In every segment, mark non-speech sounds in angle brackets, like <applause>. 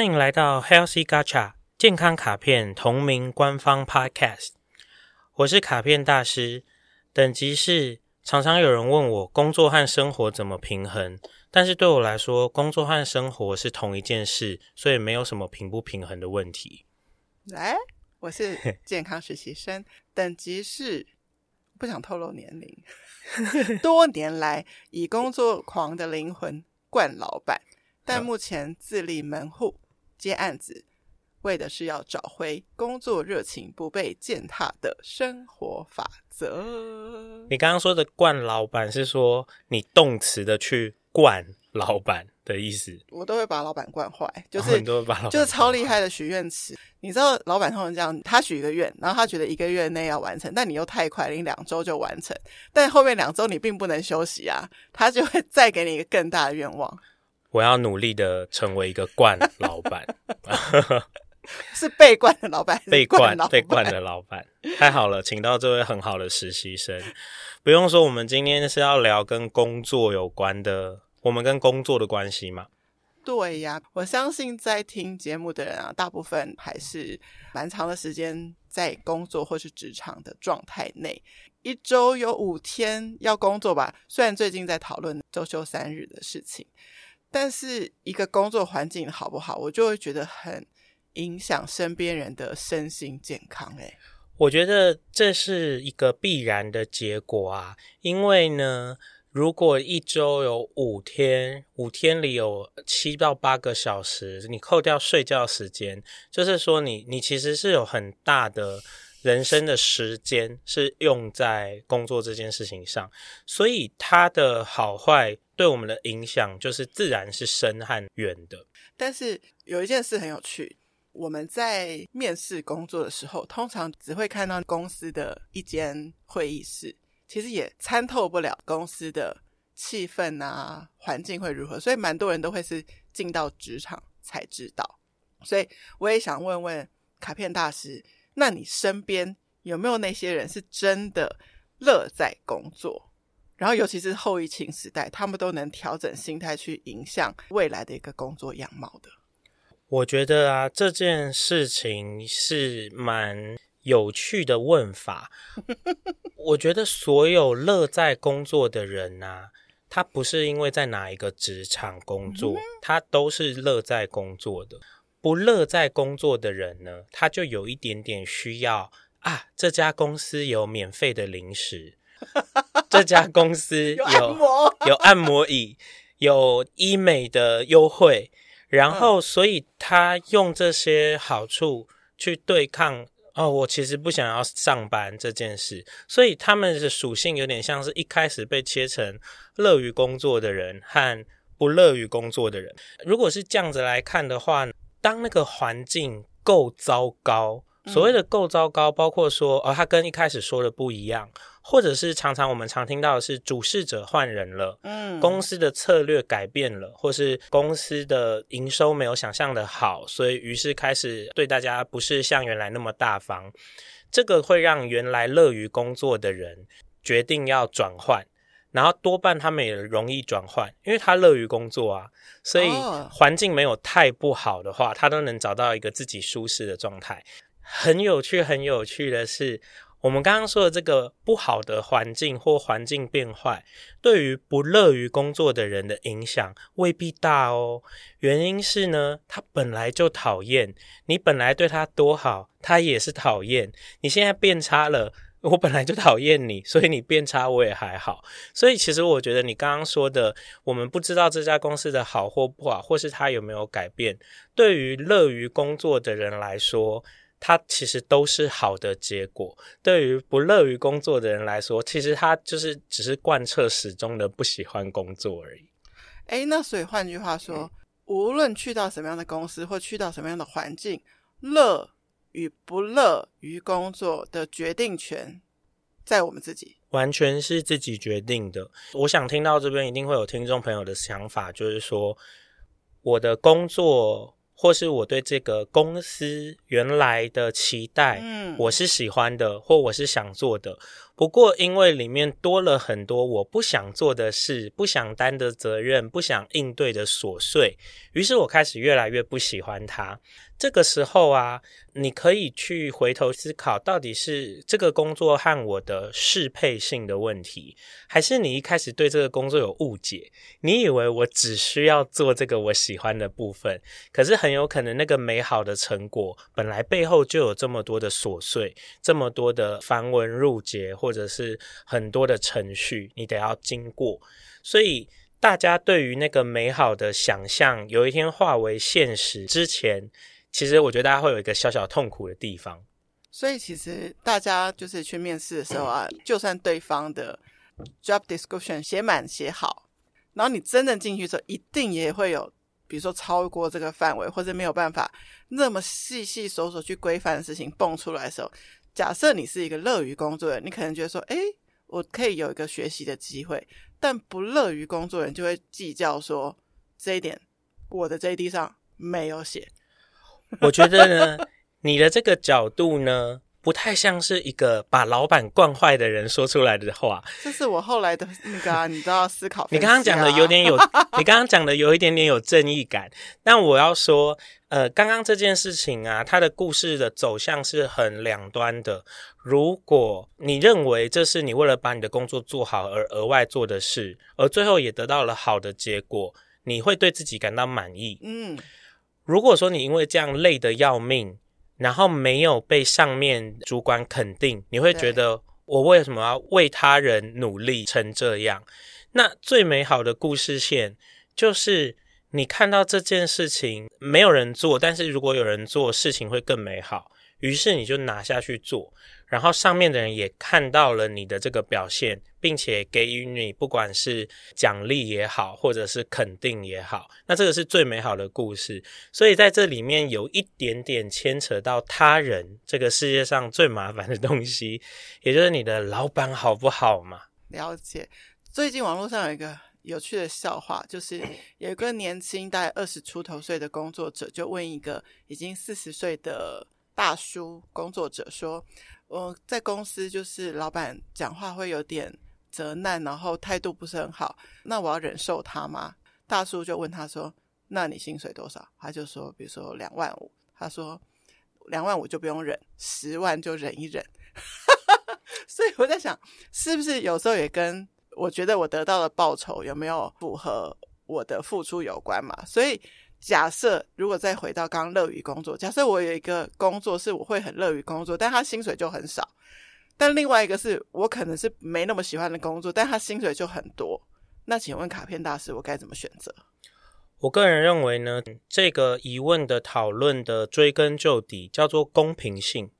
欢迎来到 Healthy Gacha 健康卡片同名官方 Podcast。我是卡片大师，等级是常常有人问我工作和生活怎么平衡，但是对我来说，工作和生活是同一件事，所以没有什么平不平衡的问题。来，我是 <laughs> 健康实习生，等级是不想透露年龄，<laughs> 多年来以工作狂的灵魂惯老板。但目前自立门户接案子，为的是要找回工作热情不被践踏的生活法则。你刚刚说的惯老板是说你动词的去惯老板的意思？我都会把老板惯坏，就是、哦、就是超厉害的许愿池。你知道老板通常这样，他许一个愿，然后他觉得一个月内要完成，但你又太快，你两周就完成，但后面两周你并不能休息啊，他就会再给你一个更大的愿望。我要努力的成为一个惯老板，<laughs> 是被惯的老板，被惯被惯的老板，太好了，请到这位很好的实习生。不用说，我们今天是要聊跟工作有关的，我们跟工作的关系嘛？对呀，我相信在听节目的人啊，大部分还是蛮长的时间在工作或是职场的状态内，一周有五天要工作吧？虽然最近在讨论周休三日的事情。但是一个工作环境好不好，我就会觉得很影响身边人的身心健康。诶，我觉得这是一个必然的结果啊，因为呢，如果一周有五天，五天里有七到八个小时，你扣掉睡觉时间，就是说你你其实是有很大的。人生的时间是用在工作这件事情上，所以它的好坏对我们的影响就是自然是深和远的。但是有一件事很有趣，我们在面试工作的时候，通常只会看到公司的一间会议室，其实也参透不了公司的气氛啊、环境会如何，所以蛮多人都会是进到职场才知道。所以我也想问问卡片大师。那你身边有没有那些人是真的乐在工作，然后尤其是后疫情时代，他们都能调整心态去迎向未来的一个工作样貌的？我觉得啊，这件事情是蛮有趣的问法。<laughs> 我觉得所有乐在工作的人啊，他不是因为在哪一个职场工作，他都是乐在工作的。不乐在工作的人呢，他就有一点点需要啊。这家公司有免费的零食，这家公司 <laughs> 有有按摩，有按摩椅，有医美的优惠，然后所以他用这些好处去对抗哦，我其实不想要上班这件事。所以他们的属性有点像是一开始被切成乐于工作的人和不乐于工作的人。如果是这样子来看的话，当那个环境够糟糕，所谓的够糟糕，包括说，哦，他跟一开始说的不一样，或者是常常我们常听到的是主事者换人了，嗯，公司的策略改变了，或是公司的营收没有想象的好，所以于是开始对大家不是像原来那么大方，这个会让原来乐于工作的人决定要转换。然后多半他们也容易转换，因为他乐于工作啊，所以环境没有太不好的话，他都能找到一个自己舒适的状态。很有趣，很有趣的是，我们刚刚说的这个不好的环境或环境变坏，对于不乐于工作的人的影响未必大哦。原因是呢，他本来就讨厌你，本来对他多好，他也是讨厌。你现在变差了。我本来就讨厌你，所以你变差我也还好。所以其实我觉得你刚刚说的，我们不知道这家公司的好或不好，或是他有没有改变，对于乐于工作的人来说，他其实都是好的结果；对于不乐于工作的人来说，其实他就是只是贯彻始终的不喜欢工作而已。诶，那所以换句话说，嗯，无论去到什么样的公司或去到什么样的环境，乐。与不乐于工作的决定权在我们自己，完全是自己决定的。我想听到这边一定会有听众朋友的想法，就是说我的工作或是我对这个公司原来的期待，嗯，我是喜欢的，或我是想做的。不过，因为里面多了很多我不想做的事，不想担的责任，不想应对的琐碎，于是我开始越来越不喜欢它。这个时候啊，你可以去回头思考，到底是这个工作和我的适配性的问题，还是你一开始对这个工作有误解？你以为我只需要做这个我喜欢的部分，可是很有可能那个美好的成果，本来背后就有这么多的琐碎，这么多的繁文缛节，或或者是很多的程序，你得要经过，所以。大家对于那个美好的想象，有一天化为现实之前，其实我觉得大家会有一个小小痛苦的地方。所以，其实大家就是去面试的时候啊，就算对方的 job description 写满写好，然后你真正进去的时候，一定也会有，比如说超过这个范围，或者没有办法那么细细琐琐去规范的事情蹦出来的时候，假设你是一个乐于工作的人，你可能觉得说，诶，我可以有一个学习的机会。但不乐于工作人就会计较说，这一点我的 JD 上没有写。我觉得呢，你的这个角度呢，不太像是一个把老板惯坏的人说出来的话。这是我后来的那个、啊，你都要思考、啊。你刚刚讲的有点有，<laughs> 你刚刚讲的有一点点有正义感。但我要说，呃，刚刚这件事情啊，它的故事的走向是很两端的。如果你认为这是你为了把你的工作做好而额外做的事，而最后也得到了好的结果，你会对自己感到满意。嗯，如果说你因为这样累得要命，然后没有被上面主管肯定，你会觉得我为什么要为他人努力成这样？那最美好的故事线就是你看到这件事情没有人做，但是如果有人做，事情会更美好。于是你就拿下去做，然后上面的人也看到了你的这个表现，并且给予你不管是奖励也好，或者是肯定也好，那这个是最美好的故事。所以在这里面有一点点牵扯到他人，这个世界上最麻烦的东西，<laughs> 也就是你的老板好不好嘛？了解。最近网络上有一个有趣的笑话，就是有一个年轻大概二十出头岁的工作者，就问一个已经四十岁的。大叔工作者说：“我在公司就是老板讲话会有点责难，然后态度不是很好，那我要忍受他吗？”大叔就问他说：“那你薪水多少？”他就说：“比如说两万五。”他说：“两万五就不用忍，十万就忍一忍。<laughs> ”所以我在想，是不是有时候也跟我觉得我得到的报酬有没有符合我的付出有关嘛？所以。假设如果再回到刚刚乐于工作，假设我有一个工作是我会很乐于工作，但他薪水就很少；但另外一个是我可能是没那么喜欢的工作，但他薪水就很多。那请问卡片大师，我该怎么选择？我个人认为呢，这个疑问的讨论的追根究底叫做公平性，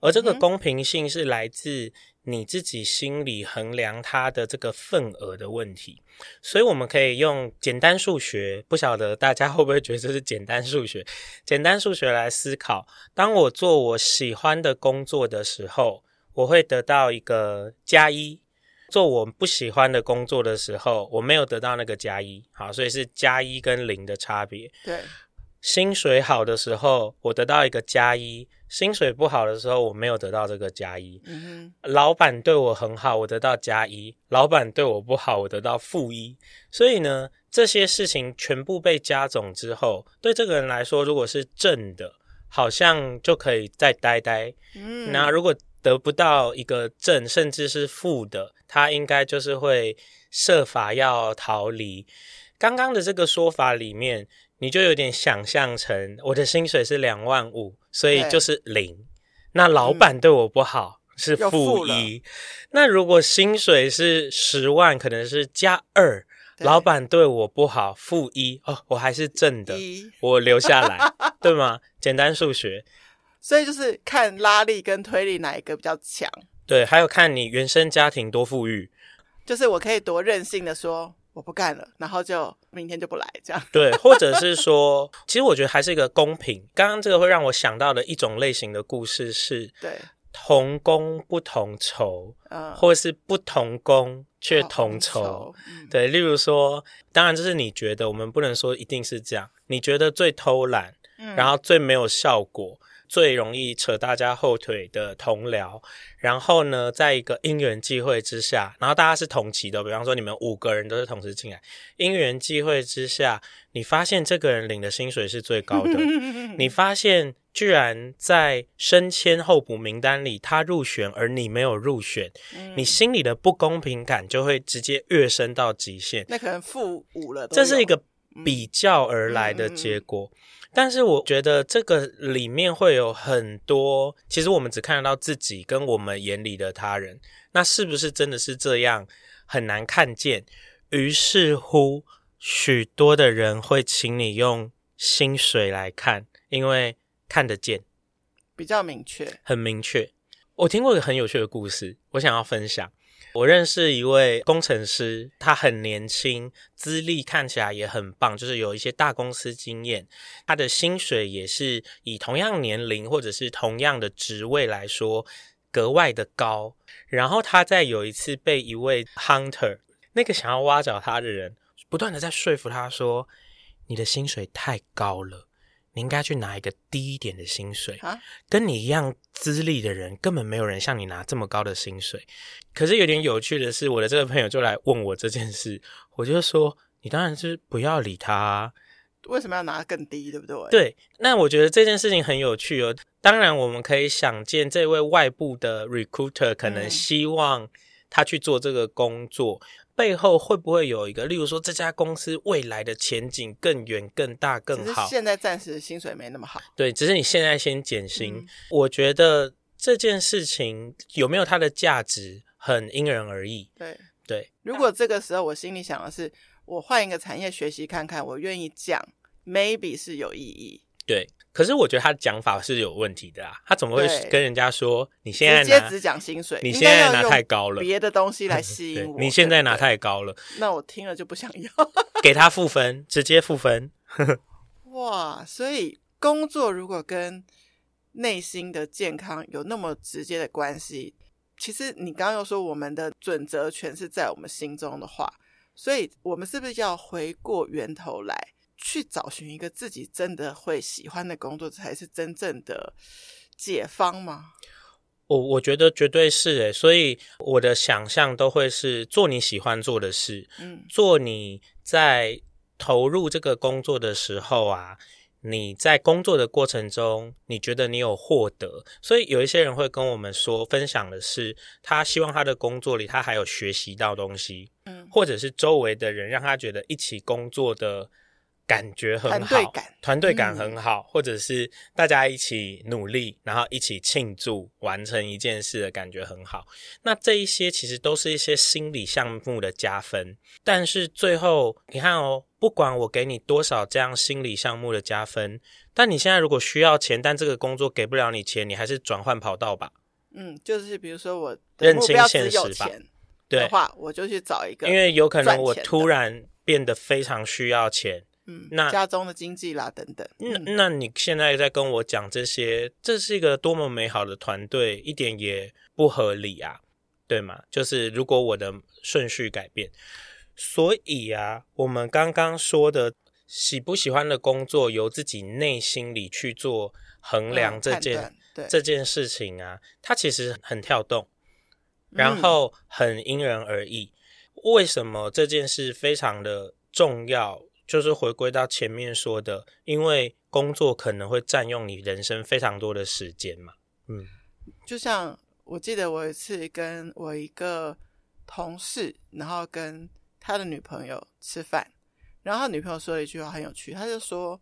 而这个公平性是来自。你自己心里衡量它的这个份额的问题，所以我们可以用简单数学，不晓得大家会不会觉得这是简单数学？简单数学来思考，当我做我喜欢的工作的时候，我会得到一个加一；做我不喜欢的工作的时候，我没有得到那个加一。好，所以是加一跟零的差别。对。薪水好的时候，我得到一个加一；薪水不好的时候，我没有得到这个加一。嗯哼。老板对我很好，我得到加一；老板对我不好，我得到负一。所以呢，这些事情全部被加总之后，对这个人来说，如果是正的，好像就可以再待待。嗯。那如果得不到一个正，甚至是负的，他应该就是会设法要逃离。刚刚的这个说法里面。你就有点想象成我的薪水是两万五，所以就是零。那老板对我不好，嗯、是负一。那如果薪水是十万，可能是加二。老板对我不好，负一哦，我还是正的，我留下来，<laughs> 对吗？简单数学。所以就是看拉力跟推力哪一个比较强。对，还有看你原生家庭多富裕。就是我可以多任性的说。我不干了，然后就明天就不来，这样。对，或者是说，<laughs> 其实我觉得还是一个公平。刚刚这个会让我想到的一种类型的故事是，对，同工不同酬，嗯，或是不同工却同酬，同酬，嗯，对。例如说，当然这是你觉得，我们不能说一定是这样。你觉得最偷懒，嗯、然后最没有效果。最容易扯大家后腿的同僚，然后呢，在一个因缘际会之下，然后大家是同期的，比方说你们五个人都是同时进来，因缘际会之下，你发现这个人领的薪水是最高的，<laughs> 你发现居然在升迁候补名单里他入选，而你没有入选，你心里的不公平感就会直接跃升到极限。那可能负五了，这是一个比较而来的结果。但是我觉得这个里面会有很多，其实我们只看得到自己跟我们眼里的他人，那是不是真的是这样很难看见？于是乎，许多的人会请你用薪水来看，因为看得见，比较明确，很明确。我听过一个很有趣的故事，我想要分享。我认识一位工程师，他很年轻，资历看起来也很棒，就是有一些大公司经验。他的薪水也是以同样年龄或者是同样的职位来说格外的高。然后他在有一次被一位 hunter，那个想要挖角他的人，不断的在说服他说：“你的薪水太高了。”你应该去拿一个低一点的薪水，啊，跟你一样资历的人，根本没有人像你拿这么高的薪水。可是有点有趣的是，我的这个朋友就来问我这件事，我就说，你当然是不要理他啊，为什么要拿更低，对不对？对，那我觉得这件事情很有趣哦。当然，我们可以想见，这位外部的 recruiter 可能希望他去做这个工作。嗯背后会不会有一个，例如说这家公司未来的前景更远、更大、更好？现在暂时薪水没那么好。对，只是你现在先减薪。嗯。我觉得这件事情有没有它的价值，很因人而异。对对。如果这个时候我心里想的是，我换一个产业学习看看，我愿意讲，maybe 是有意义。对。可是我觉得他的讲法是有问题的啊，他怎么会跟人家说你现在直接只讲薪水？你现在拿太高了，别的东西来 <laughs> 吸引我。你现在拿太高了，那我听了就不想要。<laughs> 给他负分，直接负分。哇，所以工作如果跟内心的健康有那么直接的关系，其实你刚刚又说我们的准则全是在我们心中的话，所以我们是不是要回过源头来？去找寻一个自己真的会喜欢的工作，才是真正的解方吗？我我觉得绝对是诶，所以我的想象都会是做你喜欢做的事，嗯，做你在投入这个工作的时候啊，你在工作的过程中，你觉得你有获得，所以有一些人会跟我们说，分享的是他希望他的工作里他还有学习到东西，嗯，或者是周围的人让他觉得一起工作的。感觉很好，团队感，团队感很好，嗯，或者是大家一起努力，然后一起庆祝完成一件事的感觉很好。那这一些其实都是一些心理项目的加分。但是最后你看哦，不管我给你多少这样心理项目的加分，但你现在如果需要钱，但这个工作给不了你钱，你还是转换跑道吧。嗯，就是比如说我认清现实吧。对的话，我就去找一个，因为有可能我突然变得非常需要钱。嗯，那家中的经济啦，等等。那那你现在在跟我讲这些，这是一个多么美好的团队，一点也不合理啊，对吗？就是如果我的顺序改变，所以啊，我们刚刚说的喜不喜欢的工作，由自己内心里去做衡量这件、嗯、这件事情啊，它其实很跳动，然后很因人而异。嗯、为什么这件事非常的重要？就是回归到前面说的，因为工作可能会占用你人生非常多的时间嘛。嗯，就像我记得我有一次跟我一个同事，然后跟他的女朋友吃饭，然后他女朋友说了一句话很有趣，他就说：“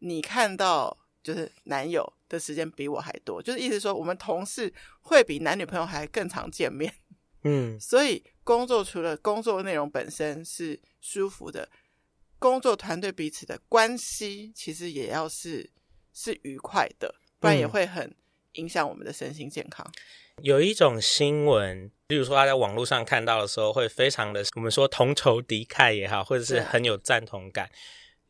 你看到就是男友的时间比我还多，就是意思说我们同事会比男女朋友还更常见面。”嗯，<laughs> 所以工作除了工作内容本身是舒服的。工作团队彼此的关系，其实也要是是愉快的，不然也会很影响我们的身心健康。嗯。有一种新闻，例如说他在网络上看到的时候，会非常的我们说同仇敌忾也好，或者是很有赞同感。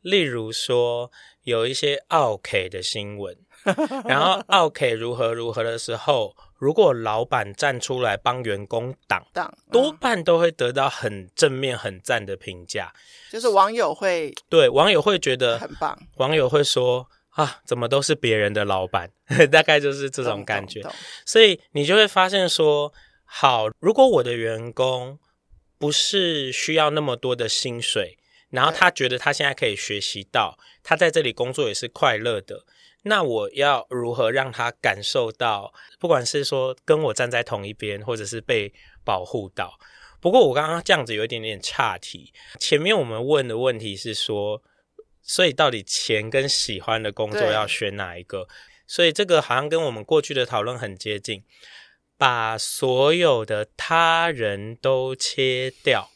例如说有一些奥 K 的新闻，<laughs> 然后奥 K 如何如何的时候。如果老板站出来帮员工挡挡，多半都会得到很正面、很赞的评价。就是网友会对网友会觉得很棒，网友会说啊，怎么都是别人的老板，<laughs> 大概就是这种感觉。所以你就会发现说，好，如果我的员工不是需要那么多的薪水，然后他觉得他现在可以学习到，他在这里工作也是快乐的，那我要如何让他感受到，不管是说跟我站在同一边，或者是被保护到？不过我刚刚这样子有一点点岔题，前面我们问的问题是说。所以，到底钱跟喜欢的工作要选哪一个？所以这个好像跟我们过去的讨论很接近，把所有的他人都切掉，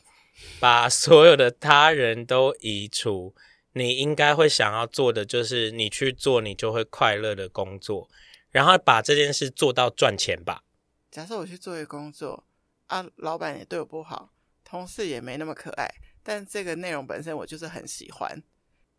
把所有的他人都移除。你应该会想要做的就是，你去做你就会快乐的工作，然后把这件事做到赚钱吧。假设我去做一个工作啊，老板也对我不好，同事也没那么可爱，但这个内容本身我就是很喜欢。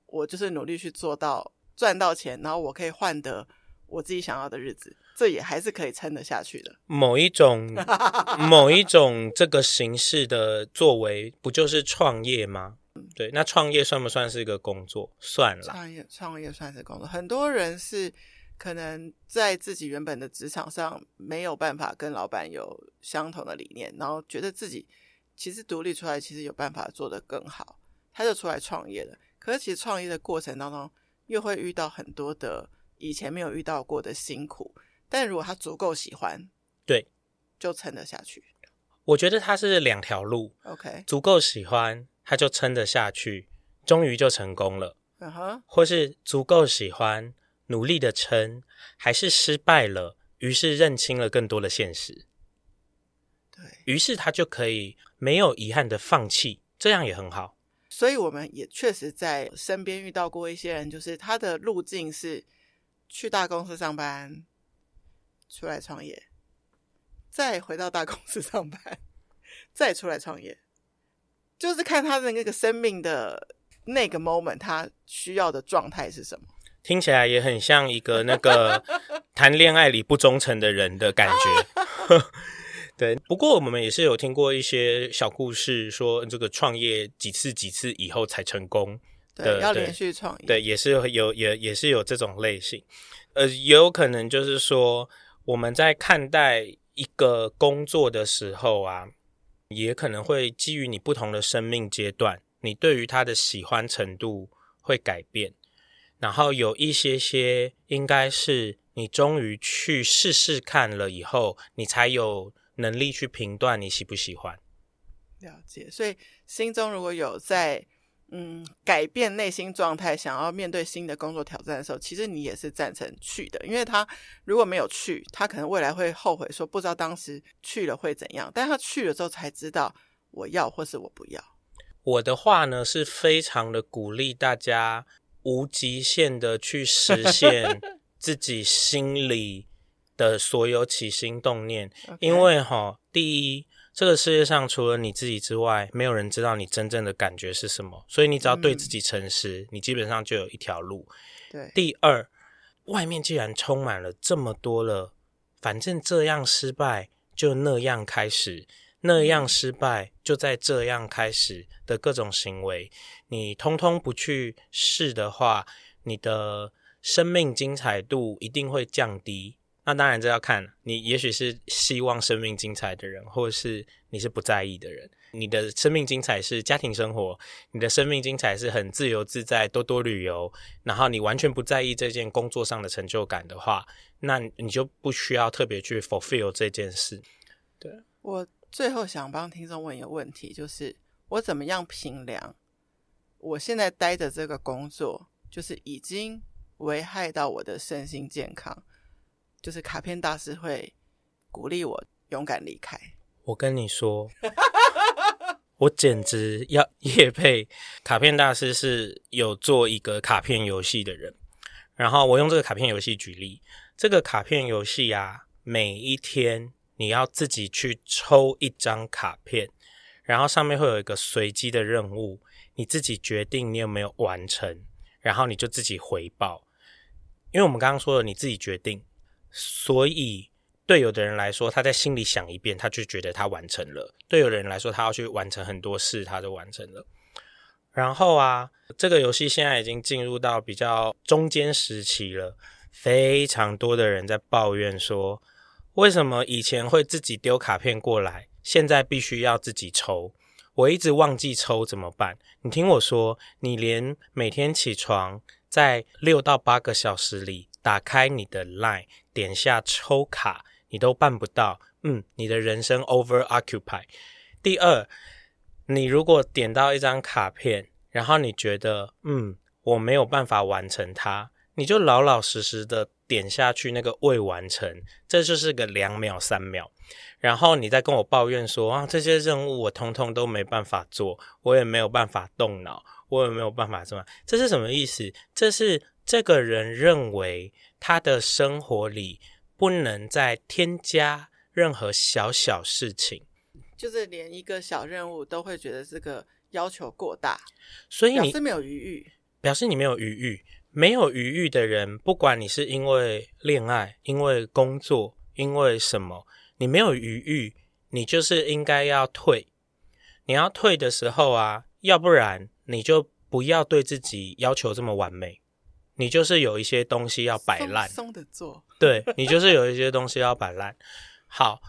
我就是努力去做到赚到钱，然后我可以换得我自己想要的日子，这也还是可以撑得下去的。某一种 <laughs> 某一种这个形式的作为，不就是创业吗？对，那创业算不算是一个工作？算了，创业创业算是工作。很多人是可能在自己原本的职场上没有办法跟老板有相同的理念，然后觉得自己其实独立出来，其实有办法做得更好，他就出来创业了。可是，其实创业的过程当中，又会遇到很多的以前没有遇到过的辛苦。但如果他足够喜欢，对，就撑得下去。我觉得他是两条路。OK，足够喜欢，他就撑得下去，终于就成功了。嗯哼，或是足够喜欢，努力的撑，还是失败了，于是认清了更多的现实。对，于是他就可以没有遗憾的放弃，这样也很好。所以我们也确实在身边遇到过一些人，就是他的路径是去大公司上班，出来创业，再回到大公司上班，<laughs> 再出来创业，就是看他的那个生命的那个 moment，他需要的状态是什么。听起来也很像一个那个 <laughs> 谈恋爱里不忠诚的人的感觉。对，不过我们也是有听过一些小故事，说这个创业几次几次以后才成功的，对，要连续创业，对，也是有也也是有这种类型，呃，也有可能就是说我们在看待一个工作的时候啊，也可能会基于你不同的生命阶段，你对于他的喜欢程度会改变，然后有一些些应该是你终于去试试看了以后，你才有。能力去评断你喜不喜欢，了解。所以心中如果有在嗯改变内心状态，想要面对新的工作挑战的时候，其实你也是赞成去的。因为他如果没有去，他可能未来会后悔，说不知道当时去了会怎样。但他去了之后才知道我要或是我不要。我的话呢是非常的鼓励大家无极限的去实现 <laughs> 自己心里。的所有起心动念.因为哈，第一，这个世界上除了你自己之外，没有人知道你真正的感觉是什么，所以你只要对自己诚实，嗯、你基本上就有一条路。对，第二，外面既然充满了这么多了，反正这样失败就那样开始，那样失败就在这样开始的各种行为，你通通不去试的话，你的生命精彩度一定会降低。那当然，这要看你，也许是希望生命精彩的人，或是你是不在意的人。你的生命精彩是家庭生活，你的生命精彩是很自由自在，多多旅游，然后你完全不在意这件工作上的成就感的话，那你就不需要特别去 fulfill 这件事。对。我最后想帮听众问一个问题，就是我怎么样评量我现在待的这个工作，就是已经危害到我的身心健康？就是卡片大师会鼓励我勇敢离开。我跟你说，我简直要业配。卡片大师是有做一个卡片游戏的人，然后我用这个卡片游戏举例。这个卡片游戏啊，每一天你要自己去抽一张卡片，然后上面会有一个随机的任务，你自己决定你有没有完成，然后你就自己回报。因为我们刚刚说了，你自己决定。所以，对有的人来说，他在心里想一遍，他就觉得他完成了；对有的人来说，他要去完成很多事，他就完成了。然后啊，这个游戏现在已经进入到比较中间时期了，非常多的人在抱怨说，为什么以前会自己丢卡片过来，现在必须要自己抽？我一直忘记抽怎么办？你听我说，你连每天起床在六到八个小时里打开你的 LINE，点下抽卡，你都办不到。嗯，你的人生 over occupy。第二，你如果点到一张卡片，然后你觉得嗯，我没有办法完成它，你就老老实实的点下去那个未完成，这就是个两秒三秒。然后你再跟我抱怨说啊，这些任务我通通都没办法做，我也没有办法动脑，我也没有办法什么？这是什么意思？这是这个人认为他的生活里不能再添加任何小小事情，就是连一个小任务都会觉得这个要求过大，所以你表示没有余裕，表示你没有余裕，没有余裕的人，不管你是因为恋爱、因为工作、因为什么。你没有余裕，你就是应该要退。你要退的时候啊，要不然你就不要对自己要求这么完美。你就是有一些东西要摆烂，松的做。对，你就是有一些东西要摆烂。好，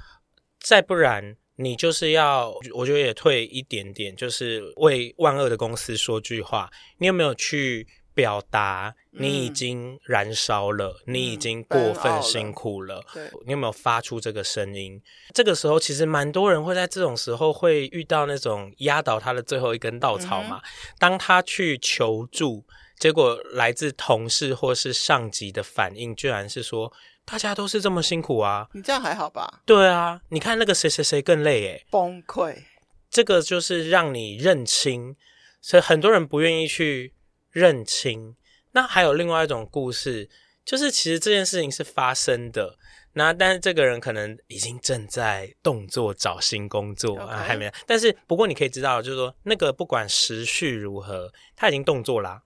再不然你就是要，我觉得也退一点点，就是为万恶的公司说句话。你有没有去？表达你已经燃烧了，嗯、你已经过分辛苦了。了对，你有没有发出这个声音？这个时候，其实蛮多人会在这种时候会遇到那种压倒他的最后一根稻草嘛。嗯、当他去求助，结果来自同事或是上级的反应，居然是说：“大家都是这么辛苦啊，你这样还好吧？”对啊，你看那个谁谁谁更累诶，崩溃。这个就是让你认清，所以很多人不愿意去。认清，那还有另外一种故事，就是其实这件事情是发生的，那但是这个人可能已经正在动作找新工作.啊，还没。但是不过你可以知道，就是说那个不管时序如何，他已经动作啦，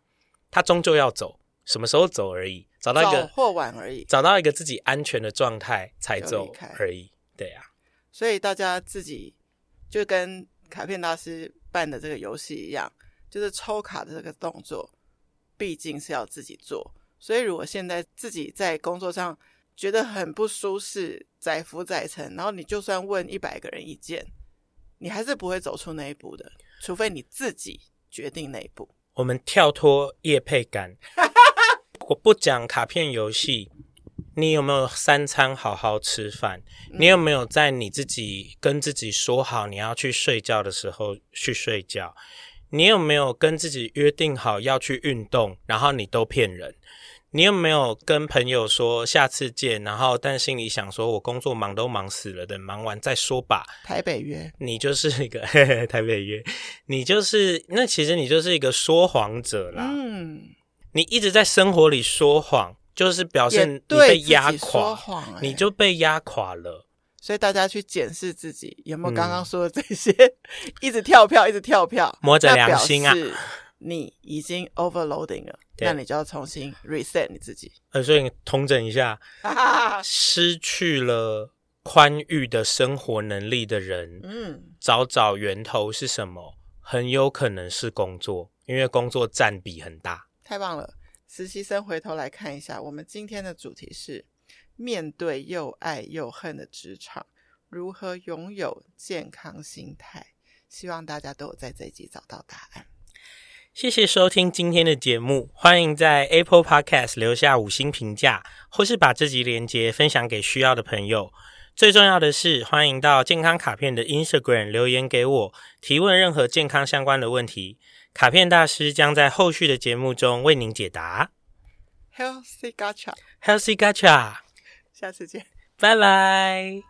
他终究要走，什么时候走而已，找到一个或晚而已，找到一个自己安全的状态才走而已，对啊。所以大家自己就跟卡片大师办的这个游戏一样，就是抽卡的这个动作。毕竟是要自己做，所以如果现在自己在工作上觉得很不舒适，载浮载沉，然后你就算问一百个人意见，你还是不会走出那一步的，除非你自己决定那一步。我们跳脱业配感，<laughs> 我不讲卡片游戏，你有没有三餐好好吃饭？你有没有在你自己跟自己说好你要去睡觉的时候去睡觉？你有没有跟自己约定好要去运动，然后你都骗人？你有没有跟朋友说下次见，然后但心里想说我工作忙都忙死了，等忙完再说吧？台北约，你就是一个 <laughs> 嘿嘿台北约，你就是那其实你就是一个说谎者啦。嗯，你一直在生活里说谎，就是表现你被压垮，欸、你就被压垮了。所以大家去检视自己有没有刚刚说的这些，嗯、<laughs> 一直跳票，一直跳票，摸着良心啊！你已经 overloading 了，那你就要重新 reset 你自己。呃，所以你统整一下，<laughs> 失去了宽裕的生活能力的人，嗯，找找源头是什么？很有可能是工作，因为工作占比很大。太棒了，实习生回头来看一下，我们今天的主题是。面对又爱又恨的职场，如何拥有健康心态？希望大家都有在这一集找到答案。谢谢收听今天的节目，欢迎在 Apple Podcast 留下五星评价，或是把这集连接分享给需要的朋友。最重要的是，欢迎到健康卡片的 Instagram 留言给我，提问任何健康相关的问题，卡片大师将在后续的节目中为您解答。Healthy Gacha，Healthy Gacha。下次见，拜拜。